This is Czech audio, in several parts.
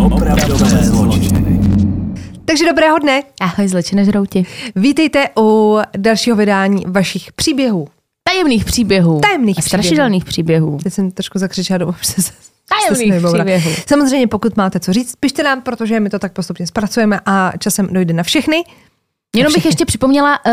Opravdové zločiny. Takže dobrého dne. Ahoj, zločine žrouti. Vítejte u dalšího vydání vašich příběhů. Tajemných příběhů. Tajemných A strašidelných příběhů. Teď jsem trošku zakřičela, doufám, že se Tajemných příběhů. Samozřejmě, pokud máte co říct, pište nám, protože my to tak postupně zpracujeme a časem dojde na všechny. Jenom bych ještě připomněla, uh,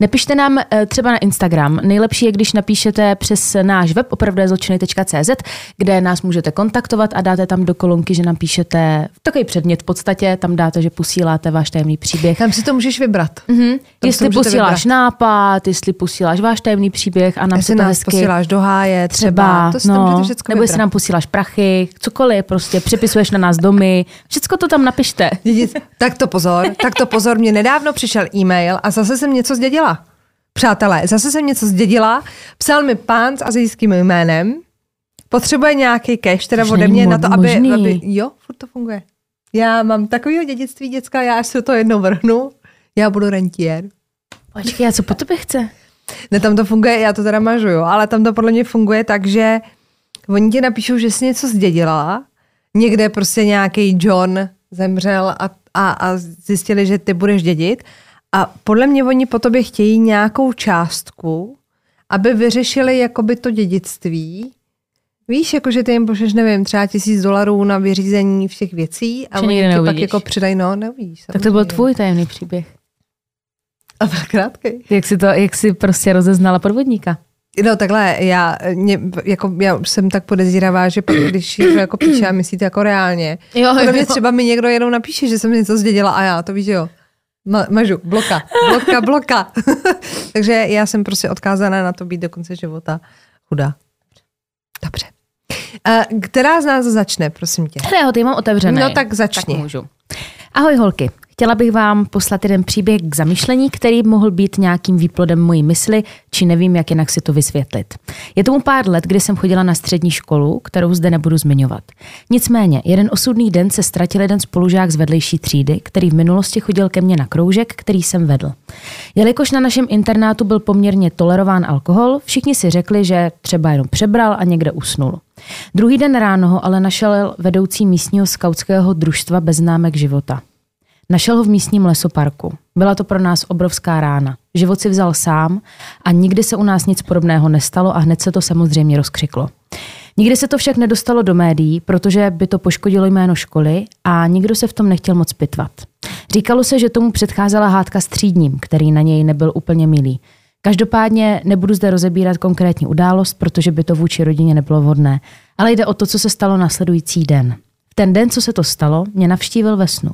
nepište nám uh, třeba na Instagram. Nejlepší je, když napíšete přes náš web opravdezločiny.cz, kde nás můžete kontaktovat a dáte tam do kolonky, že nám píšete takový předmět v podstatě, tam dáte, že posíláte váš tajemný příběh. Tam si to můžeš vybrat. Mhm. Tam si Jestli posíláš vybrat. nápad, jestli posíláš váš tajemný příběh a nám Jestli se to nás hezky posíláš do háje, třeba. třeba, to si tam no, všechno nebo jestli nám posíláš prachy, cokoliv, prostě přepisuješ na nás domy, všecko to tam napište. Tak to pozor, tak to pozor, mě nedávno přišel e-mail a zase jsem něco zdědila. Přátelé, zase jsem něco zdědila, psal mi pán s azijským jménem, potřebuje nějaký cash teda ode mě na to, aby, možný. aby, jo, furt to funguje. Já mám takového dědictví, děcka, já až se to jednou vrhnu, já budu rentier. Počkej, a co po tobě chce? Ne, tam to funguje, já to teda mažu, jo, ale tam to podle mě funguje tak, že oni ti napíšou, že jsi něco zdědila, někde prostě nějaký John zemřel a, a, a zjistili, že ty budeš dědit a podle mě oni po tobě chtějí nějakou částku, aby vyřešili jakoby to dědictví. Víš, jako že ty jim pošleš, nevím, třeba tisíc dolarů na vyřízení všech věcí a Že oni ti pak jako přidají, no, neuvidíš. Tak to byl tvůj tajemný příběh. A byl krátký. Jak jsi, to, jak jsi prostě rozeznala podvodníka? No takhle, já, mě, jako, já jsem tak podezíravá, že pak, když je to jako píše a myslíte jako reálně. Jo, jo. mě třeba mi někdo jenom napíše, že jsem něco zdědila a já, to víš, že jo. Ma, mažu, bloka, bloka, bloka. Takže já jsem prostě odkázaná na to být do konce života chudá. Dobře. A která z nás začne, prosím tě? Kterého ty mám otevřený? No tak začni. Tak můžu. Ahoj holky. Chtěla bych vám poslat jeden příběh k zamyšlení, který mohl být nějakým výplodem mojí mysli, či nevím, jak jinak si to vysvětlit. Je tomu pár let, kdy jsem chodila na střední školu, kterou zde nebudu zmiňovat. Nicméně, jeden osudný den se ztratil jeden spolužák z vedlejší třídy, který v minulosti chodil ke mně na kroužek, který jsem vedl. Jelikož na našem internátu byl poměrně tolerován alkohol, všichni si řekli, že třeba jenom přebral a někde usnul. Druhý den ráno ho ale našel vedoucí místního skautského družstva bez známek života. Našel ho v místním lesoparku. Byla to pro nás obrovská rána. Život si vzal sám a nikdy se u nás nic podobného nestalo a hned se to samozřejmě rozkřiklo. Nikdy se to však nedostalo do médií, protože by to poškodilo jméno školy a nikdo se v tom nechtěl moc pitvat. Říkalo se, že tomu předcházela hádka s třídním, který na něj nebyl úplně milý. Každopádně nebudu zde rozebírat konkrétní událost, protože by to vůči rodině nebylo vhodné, ale jde o to, co se stalo následující den. Ten den, co se to stalo, mě navštívil ve snu.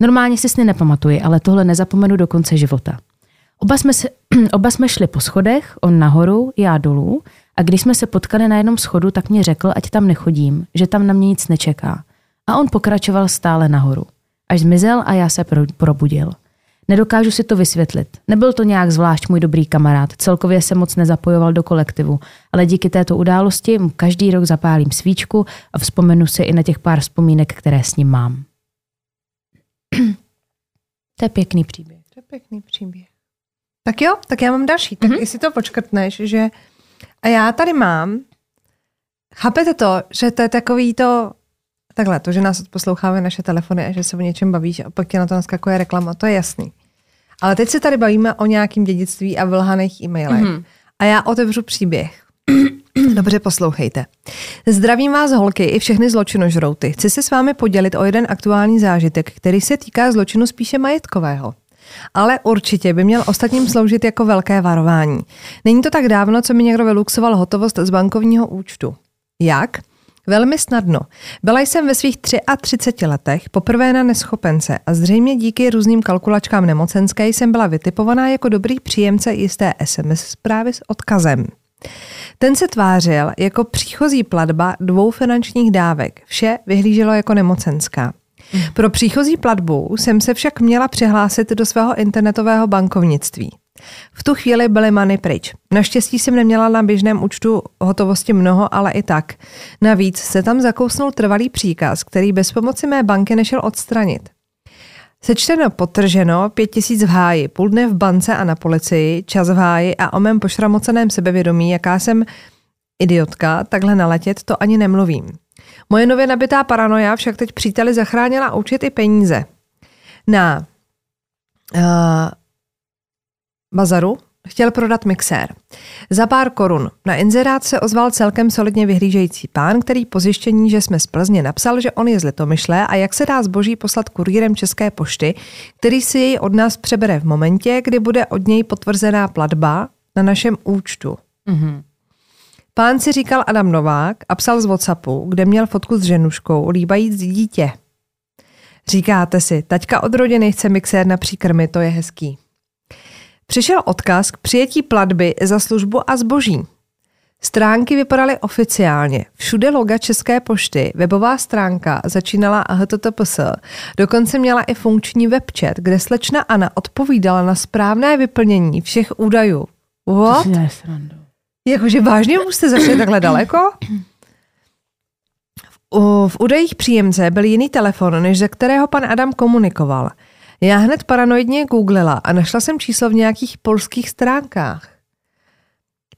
Normálně si sny nepamatuji, ale tohle nezapomenu do konce života. Oba jsme, se, oba jsme šli po schodech, on nahoru, já dolů, a když jsme se potkali na jednom schodu, tak mě řekl, ať tam nechodím, že tam na mě nic nečeká. A on pokračoval stále nahoru. Až zmizel a já se pro, probudil. Nedokážu si to vysvětlit. Nebyl to nějak zvlášť můj dobrý kamarád, celkově se moc nezapojoval do kolektivu, ale díky této události mu každý rok zapálím svíčku a vzpomenu si i na těch pár vzpomínek, které s ním mám. To je pěkný příběh. To je pěkný příběh. Tak jo, tak já mám další. Tak mm-hmm. jestli to počkrtneš, že... A já tady mám... Chápete to, že to je takový to... Takhle, to, že nás posloucháme naše telefony a že se o něčem bavíš a pak tě na to naskakuje reklama, to je jasný. Ale teď se tady bavíme o nějakém dědictví a vlhaných e-mailech. Mm-hmm. A já otevřu příběh. Dobře, poslouchejte. Zdravím vás, holky, i všechny zločinožrouty. Chci se s vámi podělit o jeden aktuální zážitek, který se týká zločinu spíše majetkového. Ale určitě by měl ostatním sloužit jako velké varování. Není to tak dávno, co mi někdo vyluxoval hotovost z bankovního účtu. Jak? Velmi snadno. Byla jsem ve svých 33 letech poprvé na neschopence a zřejmě díky různým kalkulačkám nemocenské jsem byla vytipovaná jako dobrý příjemce jisté SMS zprávy s odkazem. Ten se tvářil jako příchozí platba dvou finančních dávek. Vše vyhlíželo jako nemocenská. Pro příchozí platbu jsem se však měla přihlásit do svého internetového bankovnictví. V tu chvíli byly many pryč. Naštěstí jsem neměla na běžném účtu hotovosti mnoho, ale i tak. Navíc se tam zakousnul trvalý příkaz, který bez pomoci mé banky nešel odstranit. Sečteno potrženo, pět tisíc v háji, půl dne v bance a na policii, čas v háji a o mém pošramoceném sebevědomí, jaká jsem idiotka, takhle naletět, to ani nemluvím. Moje nově nabitá paranoja však teď příteli zachránila účet i peníze. Na uh, bazaru chtěl prodat mixér. Za pár korun. Na inzerát se ozval celkem solidně vyhlížející pán, který po zjištění, že jsme z Plzně, napsal, že on je z Litomyšle a jak se dá zboží poslat kurýrem České pošty, který si jej od nás přebere v momentě, kdy bude od něj potvrzená platba na našem účtu. Mm-hmm. Pán si říkal Adam Novák a psal z Whatsappu, kde měl fotku s ženuškou, líbajíc dítě. Říkáte si, taťka od rodiny chce mixér na příkrmy, to je hezký. Přišel odkaz k přijetí platby za službu a zboží. Stránky vypadaly oficiálně. Všude loga České pošty, webová stránka začínala HTTPS, dokonce měla i funkční webchat, kde slečna Anna odpovídala na správné vyplnění všech údajů. What? Jakože vážně už jste zašli takhle daleko? V, v údajích příjemce byl jiný telefon, než ze kterého pan Adam komunikoval. Já hned paranoidně googlila a našla jsem číslo v nějakých polských stránkách.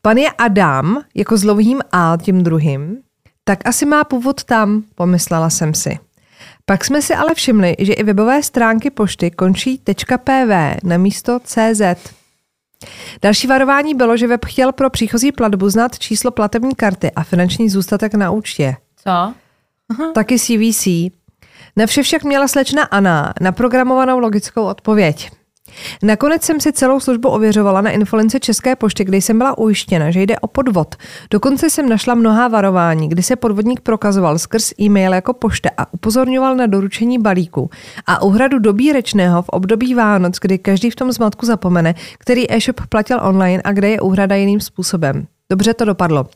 Pan je Adam, jako s A tím druhým, tak asi má původ tam, pomyslela jsem si. Pak jsme si ale všimli, že i webové stránky pošty končí .pv na místo .cz. Další varování bylo, že web chtěl pro příchozí platbu znát číslo platební karty a finanční zůstatek na účtě. Co? Aha. Taky CVC. Na vše však měla slečna Anna naprogramovanou logickou odpověď. Nakonec jsem si celou službu ověřovala na infolince České pošty, kde jsem byla ujištěna, že jde o podvod. Dokonce jsem našla mnohá varování, kdy se podvodník prokazoval skrz e-mail jako pošta a upozorňoval na doručení balíku a uhradu dobírečného v období Vánoc, kdy každý v tom zmatku zapomene, který e-shop platil online a kde je úhrada jiným způsobem. Dobře to dopadlo.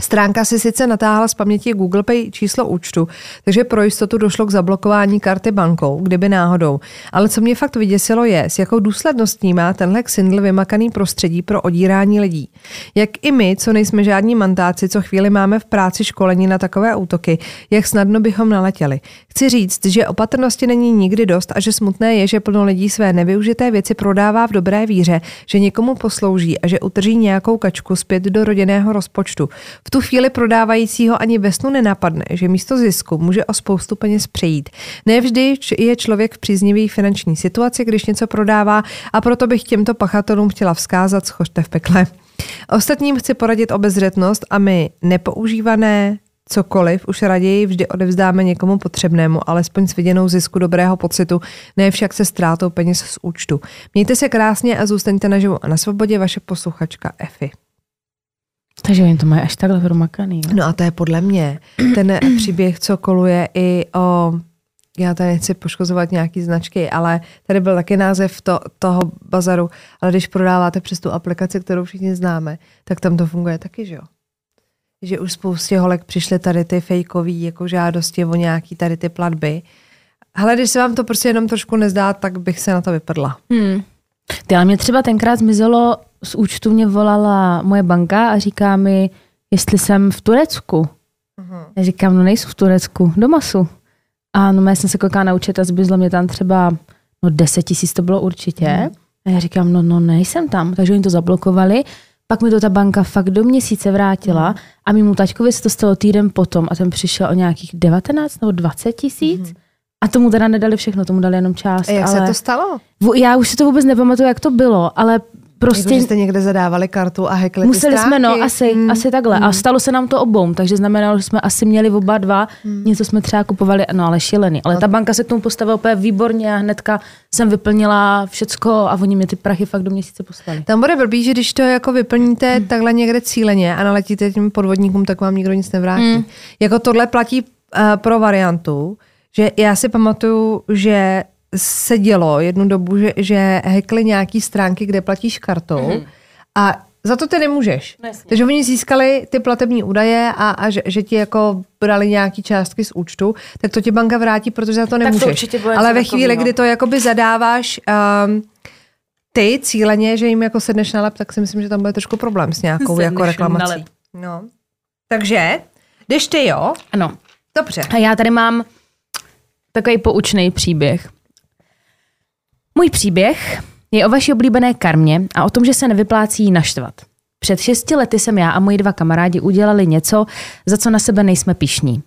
Stránka si sice natáhla z paměti Google Pay číslo účtu, takže pro jistotu došlo k zablokování karty bankou, kdyby náhodou. Ale co mě fakt vyděsilo je, s jakou důsledností má tenhle Xindl vymakaný prostředí pro odírání lidí. Jak i my, co nejsme žádní mantáci, co chvíli máme v práci školení na takové útoky, jak snadno bychom naletěli. Chci říct, že opatrnosti není nikdy dost a že smutné je, že plno lidí své nevyužité věci prodává v dobré víře, že někomu poslouží a že utrží nějakou kačku zpět do rodinného rozpočtu. V tu chvíli prodávajícího ani ve snu nenapadne, že místo zisku může o spoustu peněz přejít. Nevždy je člověk v příznivý finanční situaci, když něco prodává a proto bych těmto pachatelům chtěla vzkázat, schořte v pekle. Ostatním chci poradit obezřetnost a my nepoužívané cokoliv už raději vždy odevzdáme někomu potřebnému, alespoň s viděnou zisku dobrého pocitu, ne však se ztrátou peněz z účtu. Mějte se krásně a zůstaňte naživu a na svobodě vaše posluchačka Efi. Takže oni to mají až takhle promakaný. No a to je podle mě ten příběh, co koluje i o já tady nechci poškozovat nějaký značky, ale tady byl taky název to, toho bazaru, ale když prodáváte přes tu aplikaci, kterou všichni známe, tak tam to funguje taky, že jo? Že už spoustě holek přišly tady ty fejkový jako žádosti o nějaký tady ty platby. Ale když se vám to prostě jenom trošku nezdá, tak bych se na to vypadla. Hmm. Ty, ale mě třeba tenkrát zmizelo z účtu mě volala moje banka a říká mi, jestli jsem v Turecku. Uh-huh. Já říkám, no nejsou v Turecku, doma jsou. A no já jsem se koukala naučit a zbyzlo mě tam třeba no 10 tisíc to bylo určitě. Uh-huh. A já říkám, no, no nejsem tam. Takže oni to zablokovali. Pak mi to ta banka fakt do měsíce vrátila uh-huh. a mimo taťkovi se to stalo týden potom a ten přišel o nějakých 19 nebo 20 tisíc. Uh-huh. A tomu teda nedali všechno, tomu dali jenom část. A jak ale... se to stalo? Já už si to vůbec nepamatuju, jak to bylo, ale Prostě jako, jste někde zadávali kartu a hackli Museli ty jsme, no, asi, hmm. asi takhle. Hmm. A stalo se nám to obou, takže znamenalo, že jsme asi měli oba dva, hmm. něco jsme třeba kupovali, no ale šílený. Ale ta banka se k tomu postavila úplně výborně a hnedka jsem vyplnila všecko a oni mi ty prachy fakt do měsíce poslali. Tam bude blbý, že když to jako vyplníte hmm. takhle někde cíleně a naletíte tím podvodníkům, tak vám nikdo nic nevrátí. Hmm. Jako tohle platí uh, pro variantu, že já si pamatuju, že se dělo jednu dobu, že, že hackli nějaký stránky, kde platíš kartou mm-hmm. a za to ty nemůžeš. No, Takže oni získali ty platební údaje a, a že, že ti jako brali nějaký částky z účtu, tak to ti banka vrátí, protože za to nemůžeš. To Ale ve chvíli, kdy to jakoby zadáváš um, ty cíleně, že jim jako sedneš na lep, tak si myslím, že tam bude trošku problém s nějakou sedneš jako reklamací. No. Takže, jdeš ty, jo? Ano. Dobře. A já tady mám takový poučný příběh. Můj příběh je o vaší oblíbené karmě a o tom, že se nevyplácí naštvat. Před šesti lety jsem já a moji dva kamarádi udělali něco, za co na sebe nejsme pišní.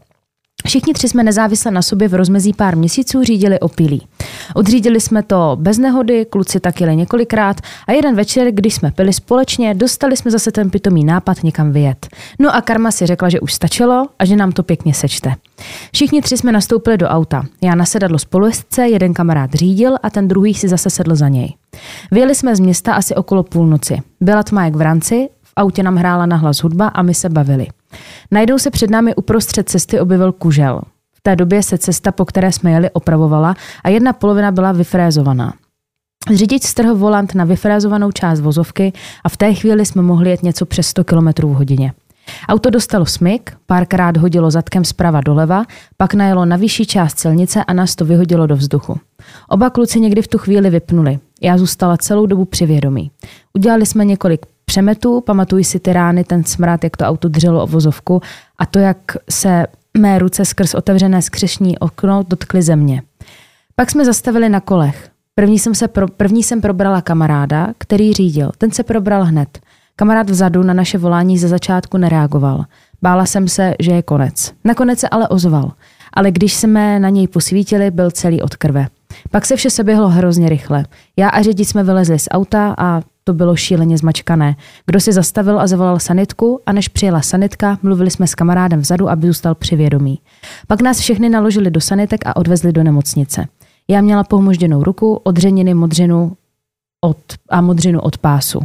Všichni tři jsme nezávisle na sobě v rozmezí pár měsíců řídili opilí. Odřídili jsme to bez nehody, kluci tak jeli několikrát a jeden večer, když jsme pili společně, dostali jsme zase ten pitomý nápad někam vyjet. No a Karma si řekla, že už stačilo a že nám to pěkně sečte. Všichni tři jsme nastoupili do auta. Já na sedadlo spolujezdce, jeden kamarád řídil a ten druhý si zase sedl za něj. Vyjeli jsme z města asi okolo půlnoci. Byla tma jak v ranci, v autě nám hrála nahlas hudba a my se bavili. Najdou se před námi uprostřed cesty objevil kužel. V té době se cesta, po které jsme jeli, opravovala a jedna polovina byla vyfrézovaná. Řidič strhl volant na vyfrézovanou část vozovky a v té chvíli jsme mohli jet něco přes 100 km v hodině. Auto dostalo smyk, párkrát hodilo zadkem zprava doleva, pak najelo na vyšší část silnice a nás to vyhodilo do vzduchu. Oba kluci někdy v tu chvíli vypnuli. Já zůstala celou dobu při vědomí. Udělali jsme několik přemetů, pamatuji si ty rány, ten smrad, jak to auto drželo o vozovku a to, jak se mé ruce skrz otevřené skřešní okno dotkly země. Pak jsme zastavili na kolech. První jsem, se pro, první jsem probrala kamaráda, který řídil. Ten se probral hned. Kamarád vzadu na naše volání ze začátku nereagoval. Bála jsem se, že je konec. Nakonec se ale ozval. Ale když jsme na něj posvítili, byl celý od krve. Pak se vše seběhlo hrozně rychle. Já a řidič jsme vylezli z auta a to bylo šíleně zmačkané. Kdo si zastavil a zavolal sanitku a než přijela sanitka, mluvili jsme s kamarádem vzadu, aby zůstal při vědomí. Pak nás všechny naložili do sanitek a odvezli do nemocnice. Já měla pomožděnou ruku, odřeniny modřinu od, a modřinu od pásu.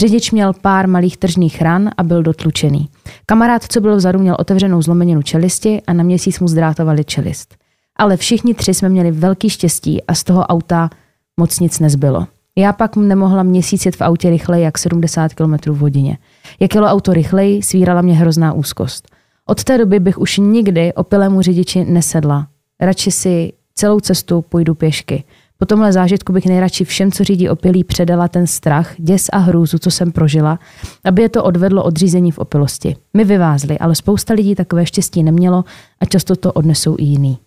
Řidič měl pár malých tržních ran a byl dotlučený. Kamarád, co byl vzadu, měl otevřenou zlomeninu čelisti a na měsíc mu zdrátovali čelist. Ale všichni tři jsme měli velký štěstí a z toho auta moc nic nezbylo. Já pak nemohla měsíc jet v autě rychleji jak 70 km v hodině. Jak jelo auto rychleji, svírala mě hrozná úzkost. Od té doby bych už nikdy opilému řidiči nesedla. Radši si celou cestu půjdu pěšky. Po tomhle zážitku bych nejradši všem, co řídí opilí, předala ten strach, děs a hrůzu, co jsem prožila, aby je to odvedlo od řízení v opilosti. My vyvázli, ale spousta lidí takové štěstí nemělo a často to odnesou i jiný.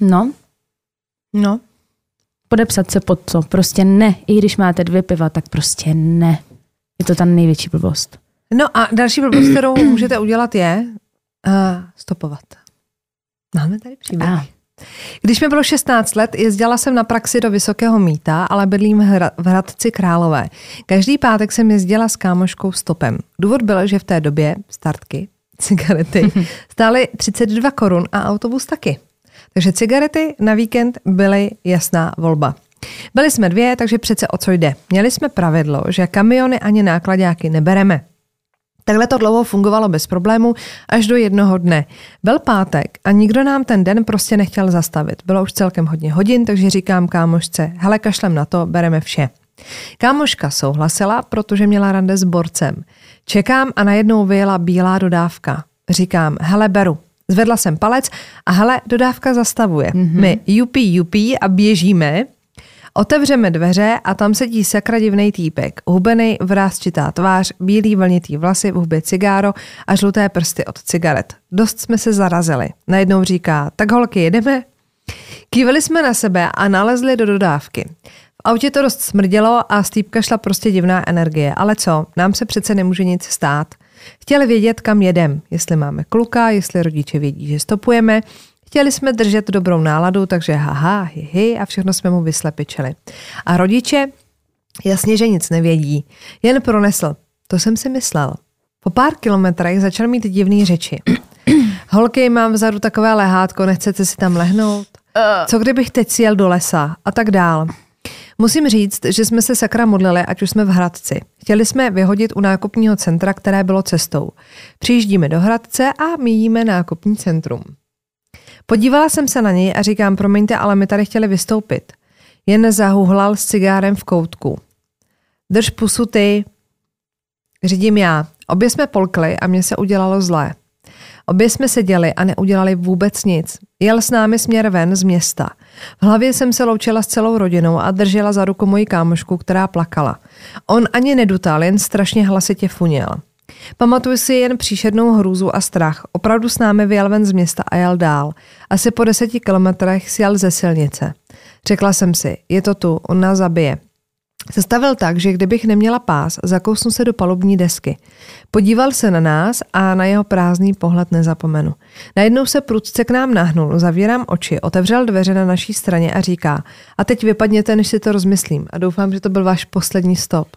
No. No. Podepsat se pod to. Prostě ne. I když máte dvě piva, tak prostě ne. Je to ta největší blbost. No a další blbost, kterou můžete udělat, je uh, stopovat. Máme tady příběh. Ah. Když mi bylo 16 let, jezdila jsem na praxi do Vysokého míta, ale bydlím v Hradci Králové. Každý pátek jsem jezdila s kámoškou stopem. Důvod byl, že v té době startky, cigarety, stály 32 korun a autobus taky. Takže cigarety na víkend byly jasná volba. Byli jsme dvě, takže přece o co jde. Měli jsme pravidlo, že kamiony ani nákladáky nebereme. Takhle to dlouho fungovalo bez problému až do jednoho dne. Byl pátek a nikdo nám ten den prostě nechtěl zastavit. Bylo už celkem hodně hodin, takže říkám kámošce, hele kašlem na to, bereme vše. Kámoška souhlasila, protože měla rande s borcem. Čekám a najednou vyjela bílá dodávka. Říkám, hele beru. Zvedla jsem palec a hele, dodávka zastavuje. Mm-hmm. My jupí, jupí a běžíme. Otevřeme dveře a tam sedí sakra divnej týpek. Hubený, vrázčitá tvář, bílý vlnitý vlasy, v hubě cigáro a žluté prsty od cigaret. Dost jsme se zarazili. Najednou říká, tak holky, jedeme? Kývili jsme na sebe a nalezli do dodávky. V autě to dost smrdělo a z týpka šla prostě divná energie. Ale co, nám se přece nemůže nic stát. Chtěli vědět, kam jedem, jestli máme kluka, jestli rodiče vědí, že stopujeme. Chtěli jsme držet dobrou náladu, takže haha, hi, hi a všechno jsme mu vyslepičili. A rodiče, jasně, že nic nevědí, jen pronesl. To jsem si myslel. Po pár kilometrech začal mít divný řeči. Holky, mám vzadu takové lehátko, nechcete si tam lehnout? Co kdybych teď sjel do lesa? A tak dál. Musím říct, že jsme se sakra modlili, ať už jsme v Hradci. Chtěli jsme vyhodit u nákupního centra, které bylo cestou. Přijíždíme do Hradce a míjíme nákupní centrum. Podívala jsem se na něj a říkám, promiňte, ale my tady chtěli vystoupit. Jen zahuhlal s cigárem v koutku. Drž pusu ty. Řídím já. Obě jsme polkli a mně se udělalo zlé. Obě jsme seděli a neudělali vůbec nic. Jel s námi směr ven z města. V hlavě jsem se loučila s celou rodinou a držela za ruku moji kámošku, která plakala. On ani nedutal, jen strašně hlasitě funěl. Pamatuju si jen příšernou hrůzu a strach. Opravdu s námi vyjel ven z města a jel dál. Asi po deseti kilometrech sjel ze silnice. Řekla jsem si, je to tu, on nás zabije. Zastavil tak, že kdybych neměla pás, zakousnu se do palubní desky. Podíval se na nás a na jeho prázdný pohled nezapomenu. Najednou se prudce k nám nahnul, zavírám oči, otevřel dveře na naší straně a říká a teď vypadněte, než si to rozmyslím. A doufám, že to byl váš poslední stop.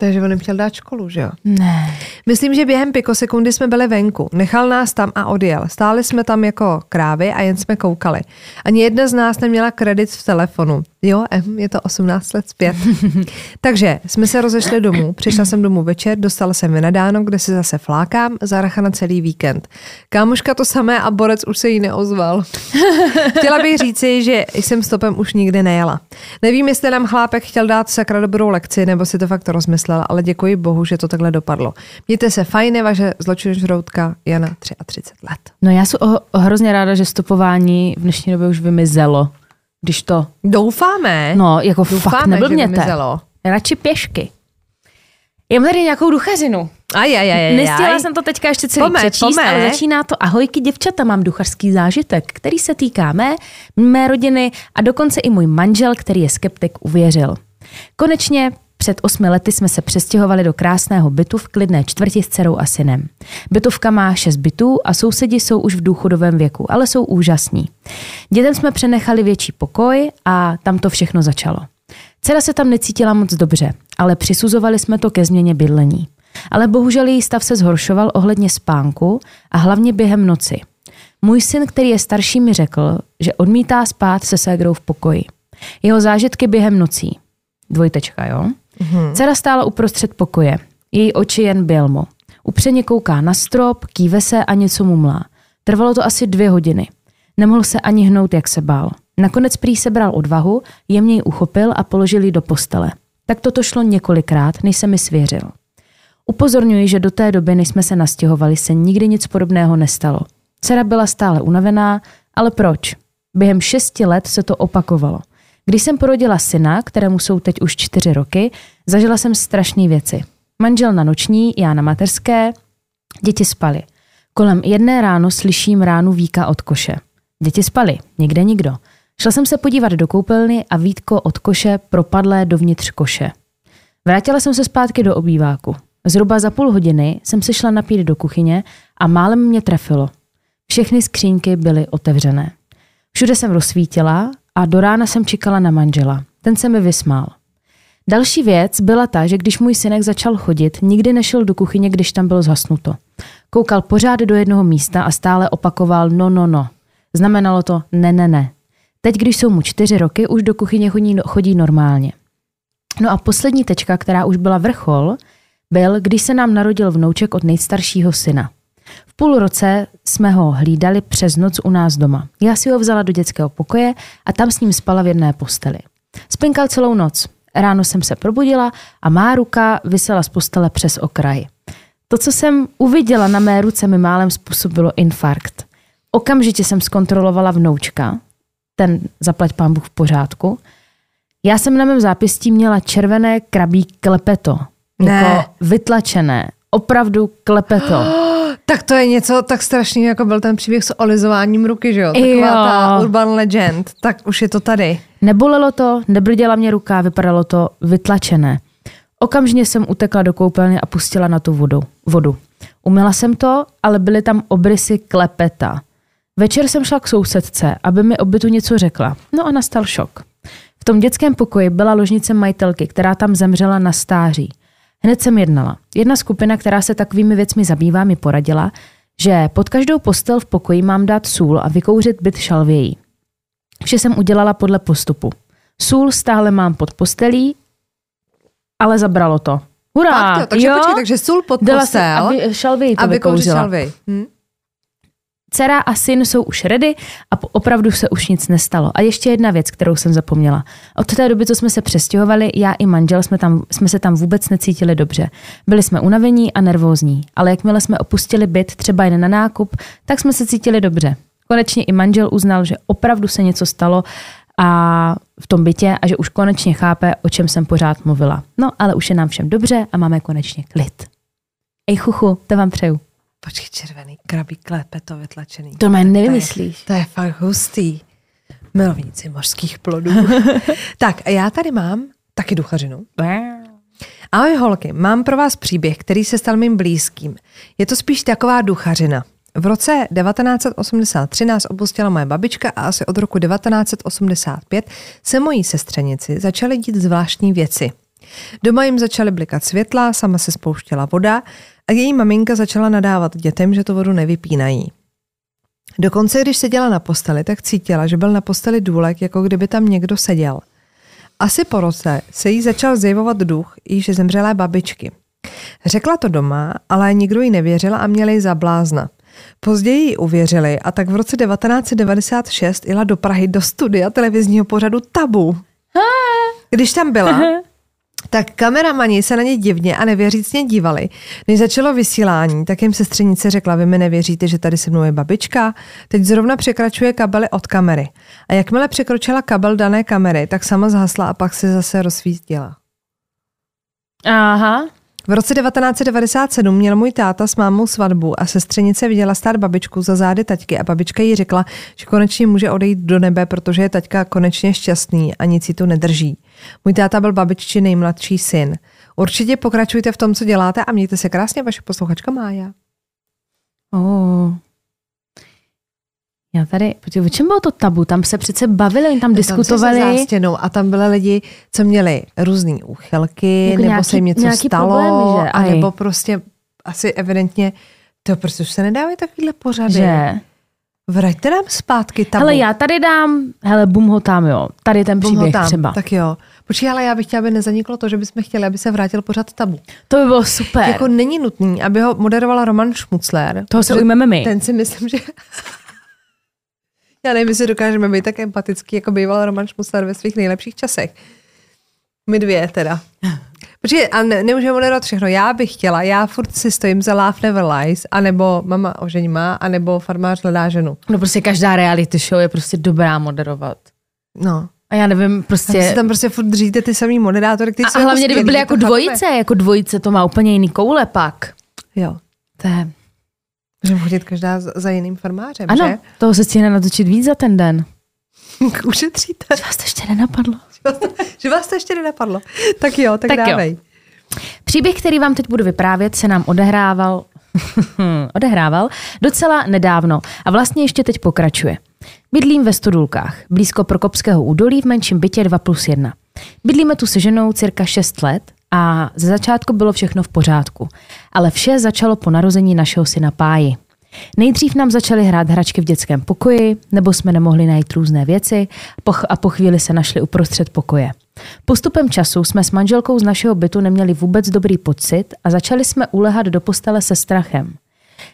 Takže on jim chtěl dát školu, že jo? Ne. Myslím, že během pikosekundy jsme byli venku. Nechal nás tam a odjel. Stáli jsme tam jako krávy a jen jsme koukali. Ani jedna z nás neměla kredit v telefonu. Jo, je to 18 let zpět. Takže jsme se rozešli domů. Přišla jsem domů večer, dostala jsem vynadáno, kde si zase flákám, záracha na celý víkend. Kámoška to samé a borec už se jí neozval. Chtěla bych říci, že jsem stopem už nikdy nejela. Nevím, jestli nám chlápek chtěl dát sakra dobrou lekci, nebo si to fakt rozmyslela, ale děkuji bohu, že to takhle dopadlo. Mějte se fajně, vaše zločinožroutka Jana 33 let. No já jsem hrozně ráda, že stopování v dnešní době už vymizelo. Když to, Doufáme. no jako Doufáme, fakt neblbněte. Radši pěšky. Já mám tady nějakou duchařinu. Aj, aj, aj, aj, Nestihla jsem to teďka ještě celý Pome, přečíst, pome. ale začíná to ahojky děvčata, mám duchařský zážitek, který se týká mé, mé rodiny a dokonce i můj manžel, který je skeptik, uvěřil. Konečně před osmi lety jsme se přestěhovali do krásného bytu v klidné čtvrti s dcerou a synem. Bytovka má šest bytů a sousedi jsou už v důchodovém věku, ale jsou úžasní. Dětem jsme přenechali větší pokoj a tam to všechno začalo. Dcera se tam necítila moc dobře, ale přisuzovali jsme to ke změně bydlení. Ale bohužel její stav se zhoršoval ohledně spánku a hlavně během noci. Můj syn, který je starší, mi řekl, že odmítá spát se ségrou v pokoji. Jeho zážitky během nocí. Dvojtečka, jo? Mm-hmm. Dcera stála uprostřed pokoje. Její oči jen bělmo. Upřeně kouká na strop, kýve se a něco mumlá. Trvalo to asi dvě hodiny. Nemohl se ani hnout, jak se bál. Nakonec prý sebral odvahu, jemně ji uchopil a položil ji do postele. Tak toto šlo několikrát, než se mi svěřil. Upozorňuji, že do té doby, než jsme se nastěhovali, se nikdy nic podobného nestalo. Dcera byla stále unavená, ale proč? Během šesti let se to opakovalo. Když jsem porodila syna, kterému jsou teď už čtyři roky, zažila jsem strašné věci. Manžel na noční, já na mateřské, děti spali. Kolem jedné ráno slyším ránu víka od koše. Děti spali, nikde nikdo. Šla jsem se podívat do koupelny a vítko od koše propadlé dovnitř koše. Vrátila jsem se zpátky do obýváku. Zhruba za půl hodiny jsem se šla napít do kuchyně a málem mě trefilo. Všechny skřínky byly otevřené. Všude jsem rozsvítila a do rána jsem čekala na manžela. Ten se mi vysmál. Další věc byla ta, že když můj synek začal chodit, nikdy nešel do kuchyně, když tam bylo zhasnuto. Koukal pořád do jednoho místa a stále opakoval no, no, no. Znamenalo to ne, ne, ne. Teď, když jsou mu čtyři roky, už do kuchyně chodí, chodí normálně. No a poslední tečka, která už byla vrchol, byl, když se nám narodil vnouček od nejstaršího syna. V půl roce jsme ho hlídali přes noc u nás doma. Já si ho vzala do dětského pokoje a tam s ním spala v jedné posteli. Spinkal celou noc. Ráno jsem se probudila a má ruka vysela z postele přes okraj. To, co jsem uviděla na mé ruce, mi málem způsobilo infarkt. Okamžitě jsem zkontrolovala vnoučka, ten zaplať pán Bůh v pořádku. Já jsem na mém zápěstí měla červené krabí klepeto. Ne. Jako vytlačené. Opravdu klepeto. Tak to je něco tak strašného, jako byl ten příběh s olizováním ruky, že jo? Taková Jo. ta urban legend. Tak už je to tady. Nebolelo to, nebrděla mě ruka, vypadalo to vytlačené. Okamžitě jsem utekla do koupelny a pustila na tu vodu. vodu. Umila jsem to, ale byly tam obrysy klepeta. Večer jsem šla k sousedce, aby mi o bytu něco řekla. No a nastal šok. V tom dětském pokoji byla ložnice majitelky, která tam zemřela na stáří. Hned jsem jednala. Jedna skupina, která se takovými věcmi zabývá, mi poradila, že pod každou postel v pokoji mám dát sůl a vykouřit byt šalvějí. Vše jsem udělala podle postupu. Sůl stále mám pod postelí, ale zabralo to. Hurá! Fakt jo, takže počkej, takže sůl pod Dala jsem, postel aby to a vykouřit vykouřila. šalvy. Hm? Dcera a syn jsou už ready a opravdu se už nic nestalo. A ještě jedna věc, kterou jsem zapomněla. Od té doby, co jsme se přestěhovali, já i manžel jsme, tam, jsme se tam vůbec necítili dobře. Byli jsme unavení a nervózní, ale jakmile jsme opustili byt, třeba jen na nákup, tak jsme se cítili dobře. Konečně i manžel uznal, že opravdu se něco stalo a v tom bytě a že už konečně chápe, o čem jsem pořád mluvila. No, ale už je nám všem dobře a máme konečně klid. Ej chuchu, to vám přeju. Počkej, červený krabí klepeto vytlačený. To mě nevymyslíš. To je fakt hustý. Milovníci mořských plodů. tak, a já tady mám taky duchařinu. Ahoj holky, mám pro vás příběh, který se stal mým blízkým. Je to spíš taková duchařina. V roce 1983 nás opustila moje babička a asi od roku 1985 se mojí sestřenici začaly dít zvláštní věci. Doma jim začaly blikat světla, sama se spouštěla voda a její maminka začala nadávat dětem, že tu vodu nevypínají. Dokonce, když seděla na posteli, tak cítila, že byl na posteli důlek, jako kdyby tam někdo seděl. Asi po roce se jí začal zjevovat duch již zemřelé babičky. Řekla to doma, ale nikdo jí nevěřil a měli ji za blázna. Později ji uvěřili a tak v roce 1996 jela do Prahy do studia televizního pořadu Tabu. Když tam byla, tak kameramani se na ně divně a nevěřícně dívali. Než začalo vysílání, tak jim sestřenice řekla, vy mi nevěříte, že tady se mnou je babička? Teď zrovna překračuje kabely od kamery. A jakmile překročila kabel dané kamery, tak sama zhasla a pak se zase rozsvítila. Aha. V roce 1997 měl můj táta s mámou svatbu a sestřenice viděla stát babičku za zády taťky a babička jí řekla, že konečně může odejít do nebe, protože je taťka konečně šťastný a nic jí tu nedrží. Můj táta byl babičči nejmladší syn. Určitě pokračujte v tom, co děláte a mějte se krásně, vaše posluchačka Mája. Oh. Já tady, počkej, o čem bylo to tabu? Tam se přece bavili, oni tam diskutovali. Tam se za stěnou a tam byly lidi, co měli různé úchylky, Jako nebo nějaký- se jim něco stalo, problémy, že? a nebo prostě asi evidentně, to prostě už se nedávají takovýhle pořady. Že? Vraťte nám zpátky tabu. Hele, já tady dám, hele, bum ho tam, jo. Tady ten Bum ho příběh tam. třeba. Tak jo. Počkej, ale já bych chtěla, aby nezaniklo to, že bychom chtěli, aby se vrátil pořád tabu. To by bylo super. Jako není nutný, aby ho moderovala Roman Šmucler. Toho se protože ujmeme my. Ten si myslím, že... Já nevím, jestli dokážeme být tak empatický, jako býval Roman Šmucler ve svých nejlepších časech. My dvě teda. Počkej, a ne, nemůžeme moderovat všechno. Já bych chtěla, já furt si stojím za Laugh Never Lies, anebo Mama ožení má, anebo Farmář hledá ženu. No prostě každá reality show je prostě dobrá moderovat. No. A já nevím, Tam prostě... si tam prostě furt dříte ty samý moderátory, kteří A, a hlavně, kdyby byly jako chápeme. dvojice, jako dvojice, to má úplně jiný koule pak. Jo. To je... Můžeme chodit každá za jiným farmářem, Ano, že? toho se stihne natočit víc za ten den. Ušetříte. Že vás to ještě nenapadlo. že vás to ještě nenapadlo. Tak jo, tak, Tak jo. dávej. Příběh, který vám teď budu vyprávět, se nám odehrával, odehrával docela nedávno a vlastně ještě teď pokračuje. Bydlím ve Studulkách, blízko Prokopského údolí v menším bytě 2 plus 1. Bydlíme tu se ženou cirka 6 let a ze začátku bylo všechno v pořádku. Ale vše začalo po narození našeho syna Páji. Nejdřív nám začaly hrát hračky v dětském pokoji, nebo jsme nemohli najít různé věci a po chvíli se našli uprostřed pokoje. Postupem času jsme s manželkou z našeho bytu neměli vůbec dobrý pocit a začali jsme ulehat do postele se strachem.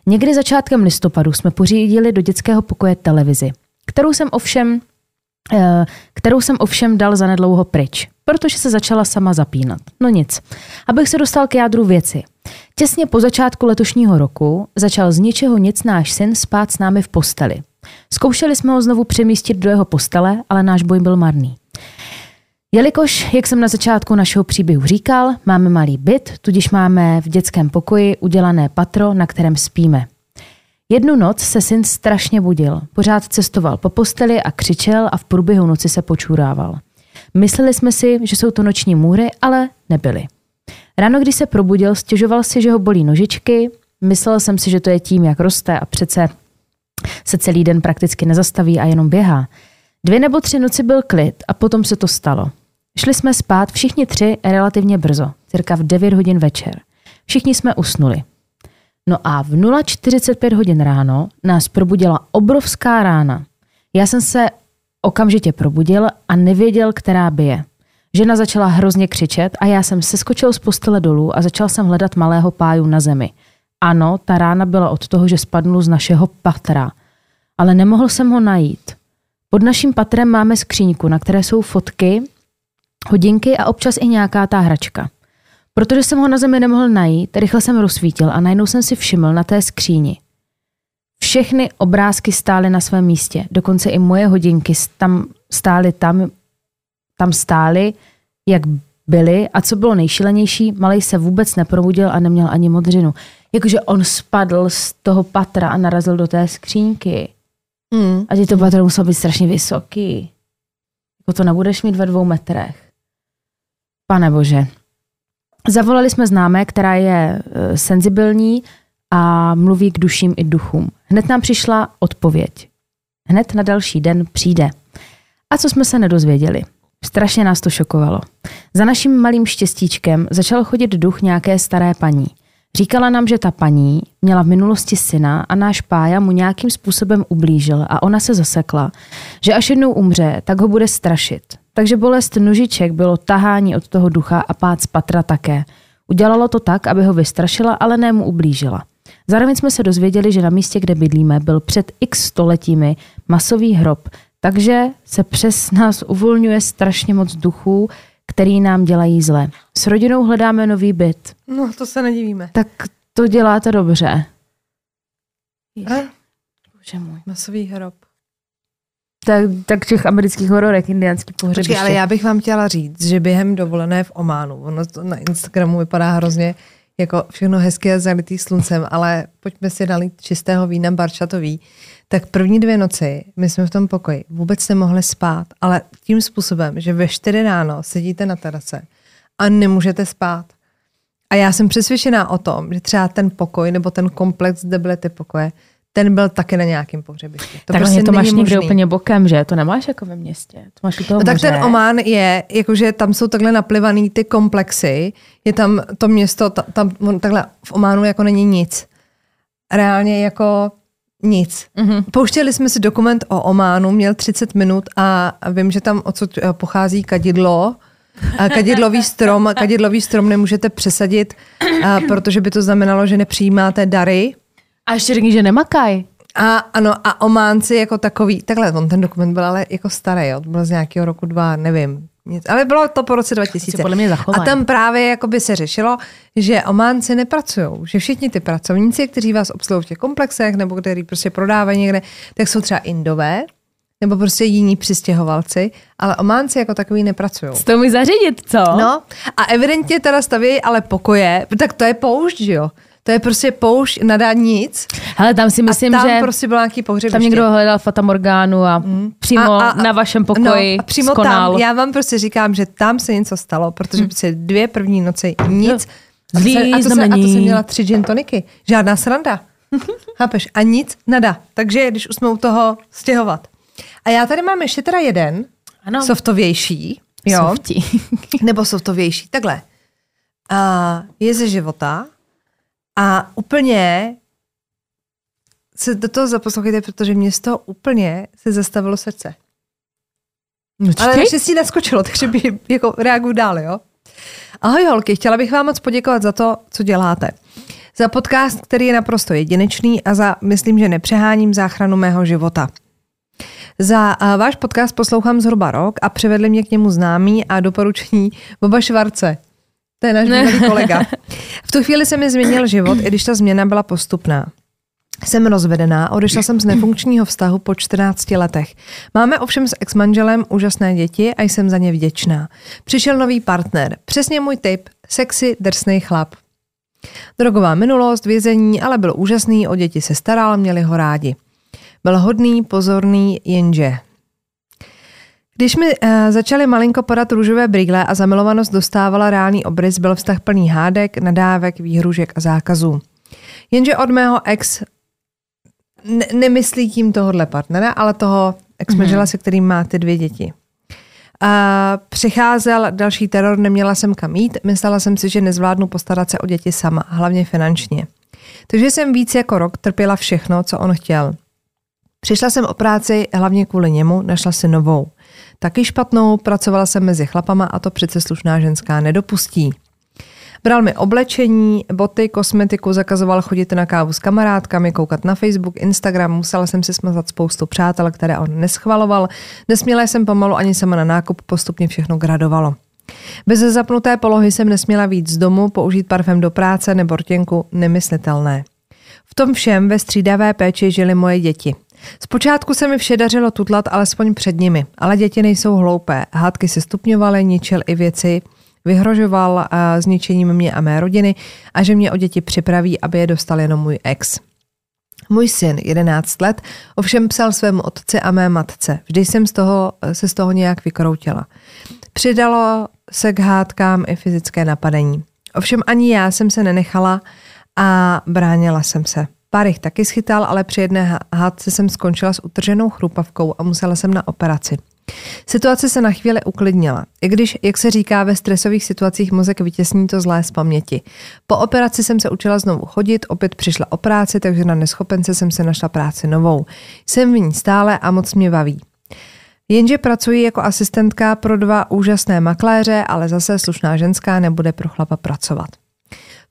Někdy začátkem listopadu jsme pořídili do dětského pokoje televizi, kterou jsem ovšem kterou jsem ovšem dal zanedlouho pryč, protože se začala sama zapínat. No nic. Abych se dostal k jádru věci. Těsně po začátku letošního roku začal z ničeho nic náš syn spát s námi v posteli. Zkoušeli jsme ho znovu přemístit do jeho postele, ale náš boj byl marný. Jelikož, jak jsem na začátku našeho příběhu říkal, máme malý byt, tudíž máme v dětském pokoji udělané patro, na kterém spíme. Jednu noc se syn strašně budil. Pořád cestoval po posteli a křičel a v průběhu noci se počurával. Mysleli jsme si, že jsou to noční můry, ale nebyly. Ráno, když se probudil, stěžoval si, že ho bolí nožičky. Myslel jsem si, že to je tím, jak roste a přece se celý den prakticky nezastaví a jenom běhá. Dvě nebo tři noci byl klid a potom se to stalo. Šli jsme spát všichni tři relativně brzo, cirka v 9 hodin večer. Všichni jsme usnuli. No a v 0.45 hodin ráno nás probudila obrovská rána. Já jsem se okamžitě probudil a nevěděl, která bije. Žena začala hrozně křičet a já jsem seskočil z postele dolů a začal jsem hledat malého páju na zemi. Ano, ta rána byla od toho, že spadnul z našeho patra, ale nemohl jsem ho najít. Pod naším patrem máme skříňku, na které jsou fotky, hodinky a občas i nějaká ta hračka. Protože jsem ho na zemi nemohl najít, rychle jsem rozsvítil a najednou jsem si všiml na té skříni. Všechny obrázky stály na svém místě, dokonce i moje hodinky tam stály tam, tam stály, jak byly a co bylo nejšilenější, malej se vůbec neprobudil a neměl ani modřinu. Jakože on spadl z toho patra a narazil do té skřínky. Hmm. A ty to patro muselo být strašně vysoký. Jako to nebudeš mít ve dvou metrech. Pane bože. Zavolali jsme známé, která je e, senzibilní a mluví k duším i duchům. Hned nám přišla odpověď. Hned na další den přijde. A co jsme se nedozvěděli? Strašně nás to šokovalo. Za naším malým štěstíčkem začal chodit duch nějaké staré paní. Říkala nám, že ta paní měla v minulosti syna a náš pája mu nějakým způsobem ublížil a ona se zasekla, že až jednou umře, tak ho bude strašit. Takže bolest nožiček bylo tahání od toho ducha a pád z patra také. Udělalo to tak, aby ho vystrašila, ale ne mu ublížila. Zároveň jsme se dozvěděli, že na místě, kde bydlíme, byl před x stoletími masový hrob, takže se přes nás uvolňuje strašně moc duchů, který nám dělají zle. S rodinou hledáme nový byt. No, to se nedivíme. Tak to děláte dobře. Bože můj. Masový hrob. Tak, tak těch amerických hororech indiánský pohřebiště. Ale já bych vám chtěla říct, že během dovolené v Ománu, ono to na Instagramu vypadá hrozně jako všechno hezké a zalitý sluncem, ale pojďme si nalít čistého vína barčatový. Tak první dvě noci my jsme v tom pokoji vůbec nemohli spát, ale tím způsobem, že ve čtyři ráno sedíte na terase a nemůžete spát. A já jsem přesvědčená o tom, že třeba ten pokoj nebo ten komplex, kde byly ty pokoje, ten byl taky na nějakém pohřebišti. To tak prostě to máš někde úplně bokem, že? To nemáš jako ve městě. To máš u toho no, tak ten Oman je, jakože tam jsou takhle naplivaný ty komplexy, je tam to město, tam takhle v Ománu jako není nic. Reálně jako nic. Mm-hmm. Pouštěli jsme si dokument o Ománu, měl 30 minut a vím, že tam odsud eh, pochází kadidlo, a kadidlový strom, kadidlový strom nemůžete přesadit, a protože by to znamenalo, že nepřijímáte dary. A ještě řekni, že nemakaj. A ano, a Ománci jako takový, takhle, on ten dokument byl ale jako starý, jo, byl z nějakého roku dva, nevím, nic, ale bylo to po roce 2000. Podle mě a tam právě jako by se řešilo, že Ománci nepracují, že všichni ty pracovníci, kteří vás obsluhují v těch komplexech nebo kteří prostě prodávají někde, tak jsou třeba Indové, nebo prostě jiní přistěhovalci, ale Ománci jako takový nepracují. To mi zařídit, co? No a evidentně teda stavějí ale pokoje, tak to je poušť, že jo? To je prostě poušť, nadá nic. Hele, tam si myslím, a tam že prostě byl nějaký pohřebiště. tam někdo hledal Fata Morgánu a mm. přímo a, a, na vašem pokoji no, a přímo skonal. tam, já vám prostě říkám, že tam se něco stalo, protože mm. prostě dvě první noci nic. No, a, to se, a, to se, a to jsem měla tři gin toniky. Žádná sranda. Chápeš? A nic, nada. Takže když už jsme u toho stěhovat. A já tady mám ještě teda jeden, ano. softovější. Jo? Nebo softovější. Takhle. A je ze života a úplně se do toho zaposlouchejte, protože mě z toho úplně se zastavilo srdce. No, Ale naštěstí naskočilo, takže by jako reaguju dál, jo? Ahoj holky, chtěla bych vám moc poděkovat za to, co děláte. Za podcast, který je naprosto jedinečný a za, myslím, že nepřeháním záchranu mého života. Za uh, váš podcast poslouchám zhruba rok a přivedli mě k němu známý a doporučení Boba Švarce. To je náš bývalý kolega. V tu chvíli se mi změnil život, i když ta změna byla postupná. Jsem rozvedená, odešla jsem z nefunkčního vztahu po 14 letech. Máme ovšem s ex-manželem úžasné děti a jsem za ně vděčná. Přišel nový partner, přesně můj typ, sexy, drsný chlap. Drogová minulost, vězení, ale byl úžasný, o děti se staral, měli ho rádi. Byl hodný, pozorný, jenže když mi uh, začaly malinko podat růžové brýle a zamilovanost dostávala reálný obrys, byl vztah plný hádek, nadávek, výhružek a zákazů. Jenže od mého ex ne- nemyslí tím tohohle partnera, ale toho ex mm-hmm. se kterým má ty dvě děti. Uh, přicházel další teror, neměla jsem kam jít, myslela jsem si, že nezvládnu postarat se o děti sama, hlavně finančně. Takže jsem víc jako rok trpěla všechno, co on chtěl. Přišla jsem o práci hlavně kvůli němu, našla si novou. Taky špatnou, pracovala jsem mezi chlapama a to přece slušná ženská nedopustí. Bral mi oblečení, boty, kosmetiku, zakazoval chodit na kávu s kamarádkami, koukat na Facebook, Instagram, musela jsem si smazat spoustu přátel, které on neschvaloval, nesměla jsem pomalu ani sama na nákup, postupně všechno gradovalo. Bez zapnuté polohy jsem nesměla víc z domu, použít parfém do práce nebo rtěnku, nemyslitelné. V tom všem ve střídavé péči žili moje děti. Zpočátku se mi vše dařilo tutlat alespoň před nimi, ale děti nejsou hloupé. Hádky se stupňovaly, ničil i věci, vyhrožoval uh, zničením mě a mé rodiny a že mě o děti připraví, aby je dostal jenom můj ex. Můj syn, 11 let, ovšem psal svému otci a mé matce. Vždy jsem z toho, se z toho nějak vykroutila. Přidalo se k hádkám i fyzické napadení. Ovšem ani já jsem se nenechala a bránila jsem se. Pár jich taky schytal, ale při jedné hádce jsem skončila s utrženou chrupavkou a musela jsem na operaci. Situace se na chvíli uklidnila, i když, jak se říká, ve stresových situacích mozek vytěsní to zlé z paměti. Po operaci jsem se učila znovu chodit, opět přišla o práci, takže na neschopence jsem se našla práci novou. Jsem v ní stále a moc mě baví. Jenže pracuji jako asistentka pro dva úžasné makléře, ale zase slušná ženská nebude pro chlapa pracovat.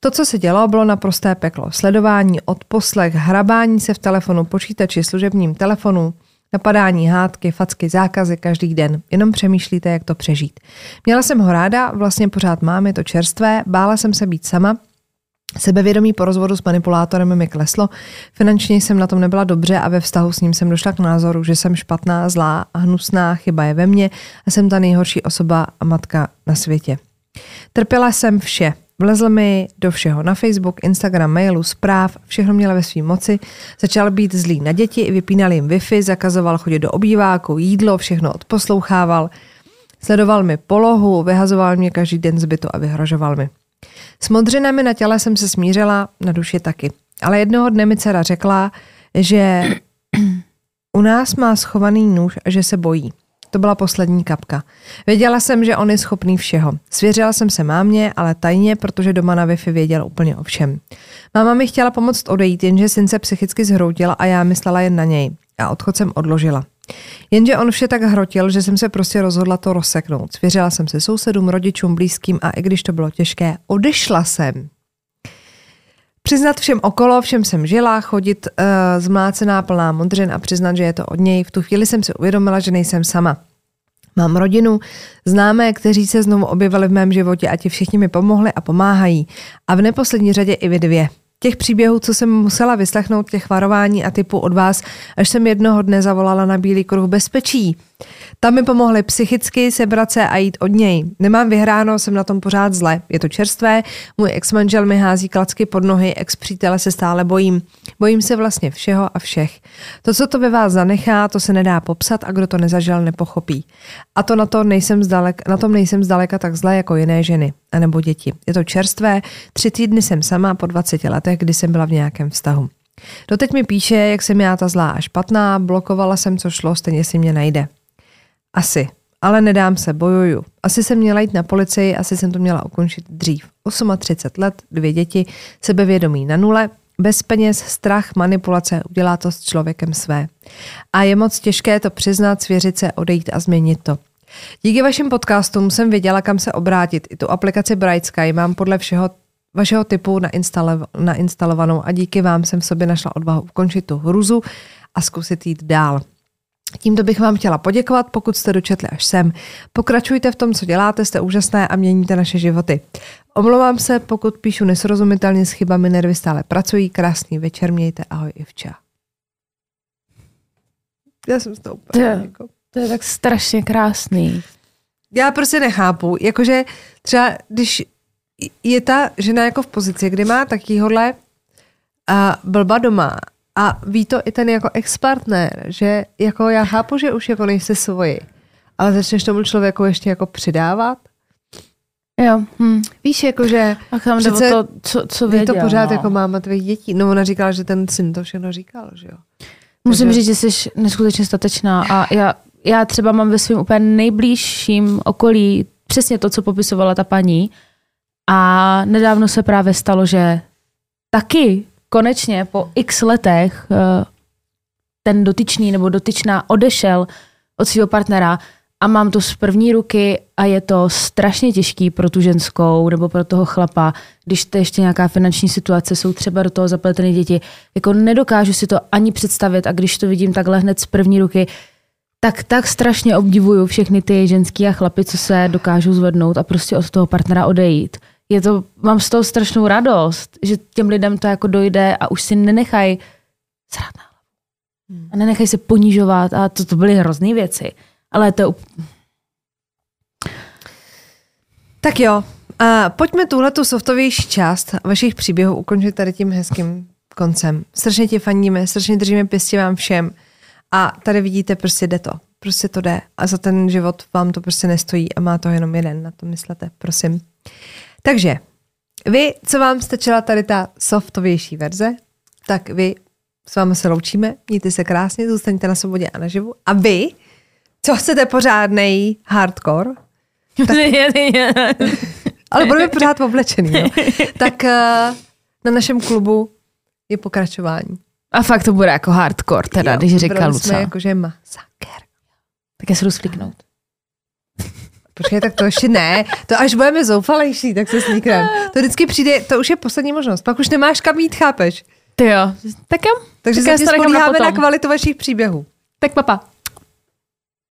To, co se dělo, bylo naprosté peklo. Sledování, odposlech, hrabání se v telefonu, počítači, služebním telefonu, napadání, hádky, facky, zákazy každý den. Jenom přemýšlíte, jak to přežít. Měla jsem ho ráda, vlastně pořád mám, je to čerstvé, bála jsem se být sama, Sebevědomí po rozvodu s manipulátorem mi kleslo, finančně jsem na tom nebyla dobře a ve vztahu s ním jsem došla k názoru, že jsem špatná, zlá a hnusná, chyba je ve mně a jsem ta nejhorší osoba a matka na světě. Trpěla jsem vše, Vlezl mi do všeho, na Facebook, Instagram, mailu, zpráv, všechno měla ve své moci. Začal být zlý na děti, vypínal jim Wi-Fi, zakazoval chodit do obýváku, jídlo, všechno odposlouchával. Sledoval mi polohu, vyhazoval mě každý den z bytu a vyhrožoval mi. S modřinami na těle jsem se smířila, na duši taky. Ale jednoho dne mi dcera řekla, že u nás má schovaný nůž a že se bojí. To byla poslední kapka. Věděla jsem, že on je schopný všeho. Svěřila jsem se mámě, ale tajně, protože doma na Wi-Fi věděl úplně o všem. Máma mi chtěla pomoct odejít, jenže syn se psychicky zhroutil a já myslela jen na něj. A odchod jsem odložila. Jenže on vše tak hrotil, že jsem se prostě rozhodla to rozseknout. Svěřila jsem se sousedům, rodičům, blízkým a i když to bylo těžké, odešla jsem. Přiznat všem okolo, všem jsem žila, chodit uh, zmlácená plná modřin a přiznat, že je to od něj. V tu chvíli jsem si uvědomila, že nejsem sama. Mám rodinu, známé, kteří se znovu objevili v mém životě a ti všichni mi pomohli a pomáhají. A v neposlední řadě i vy dvě. Těch příběhů, co jsem musela vyslechnout, těch varování a typu od vás, až jsem jednoho dne zavolala na Bílý kruh bezpečí. Tam mi pomohli psychicky sebrat se a jít od něj. Nemám vyhráno, jsem na tom pořád zle. Je to čerstvé, můj ex-manžel mi hází klacky pod nohy, ex-přítele se stále bojím. Bojím se vlastně všeho a všech. To, co to ve vás zanechá, to se nedá popsat a kdo to nezažil, nepochopí. A to na, to nejsem zdalek, na tom nejsem zdaleka tak zle jako jiné ženy a nebo děti. Je to čerstvé, tři týdny jsem sama po 20 letech, kdy jsem byla v nějakém vztahu. Doteď mi píše, jak jsem já ta zlá a špatná, blokovala jsem, co šlo, stejně si mě najde. Asi. Ale nedám se, bojuju. Asi jsem měla jít na policii, asi jsem to měla ukončit dřív. 38 let, dvě děti, sebevědomí na nule, bez peněz, strach, manipulace, udělá to s člověkem své. A je moc těžké to přiznat, svěřit se, odejít a změnit to. Díky vašim podcastům jsem věděla, kam se obrátit. I tu aplikaci Bright Sky mám podle všeho vašeho typu nainstalovanou a díky vám jsem v sobě našla odvahu ukončit tu hruzu a zkusit jít dál. Tímto bych vám chtěla poděkovat, pokud jste dočetli až sem. Pokračujte v tom, co děláte, jste úžasné a měníte naše životy. Omlouvám se, pokud píšu nesrozumitelně s chybami, nervy stále pracují. Krásný večer, mějte, ahoj Ivča. Já jsem to úplně to, je, jako... to je tak strašně krásný. Já prostě nechápu, jakože třeba když je ta žena jako v pozici, kdy má takýhodle a blba doma a ví to i ten jako ex-partner, že jako já chápu, že už jako nejsi svoji, ale začneš tomu člověku ještě jako přidávat. Jo. Hm. Víš, jako že a tam přece to, co, co věděl, to pořád no. jako máma tvých dětí. No ona říkala, že ten syn to všechno říkal, že jo. Musím Takže... říct, že jsi neskutečně statečná a já, já třeba mám ve svém úplně nejbližším okolí přesně to, co popisovala ta paní a nedávno se právě stalo, že taky konečně po x letech eh, ten dotyčný nebo dotyčná odešel od svého partnera a mám to z první ruky a je to strašně těžký pro tu ženskou nebo pro toho chlapa, když to ještě nějaká finanční situace, jsou třeba do toho zapletené děti. Jako nedokážu si to ani představit a když to vidím takhle hned z první ruky, tak tak strašně obdivuju všechny ty ženský a chlapy, co se dokážou zvednout a prostě od toho partnera odejít je to, mám z toho strašnou radost, že těm lidem to jako dojde a už si nenechají srát na hmm. A nenechají se ponižovat a to, to byly hrozné věci. Ale to Tak jo, a pojďme tuhle tu softovější část vašich příběhů ukončit tady tím hezkým koncem. Strašně ti fandíme, strašně držíme pěstě vám všem. A tady vidíte, prostě jde to. prostě to jde a za ten život vám to prostě nestojí a má to jenom jeden, na to myslete, prosím. Takže, vy, co vám stačila tady ta softovější verze, tak vy s vámi se loučíme, mějte se krásně, zůstaňte na svobodě a naživu. A vy, co chcete pořádnej hardcore, tak, ale budeme pořád oblečený, no, tak uh, na našem klubu je pokračování. A fakt to bude jako hardcore teda, jo, když říkal Luca. jsme jako, že masaker. Tak já se jdu. Počkej, tak to ještě ne. To až budeme zoufalejší, tak se sníkneme. To vždycky přijde, to už je poslední možnost. Pak už nemáš kam jít, chápeš? Ty jo. Tak jo. Takže tak se na, na kvalitu vašich příběhů. Tak papa.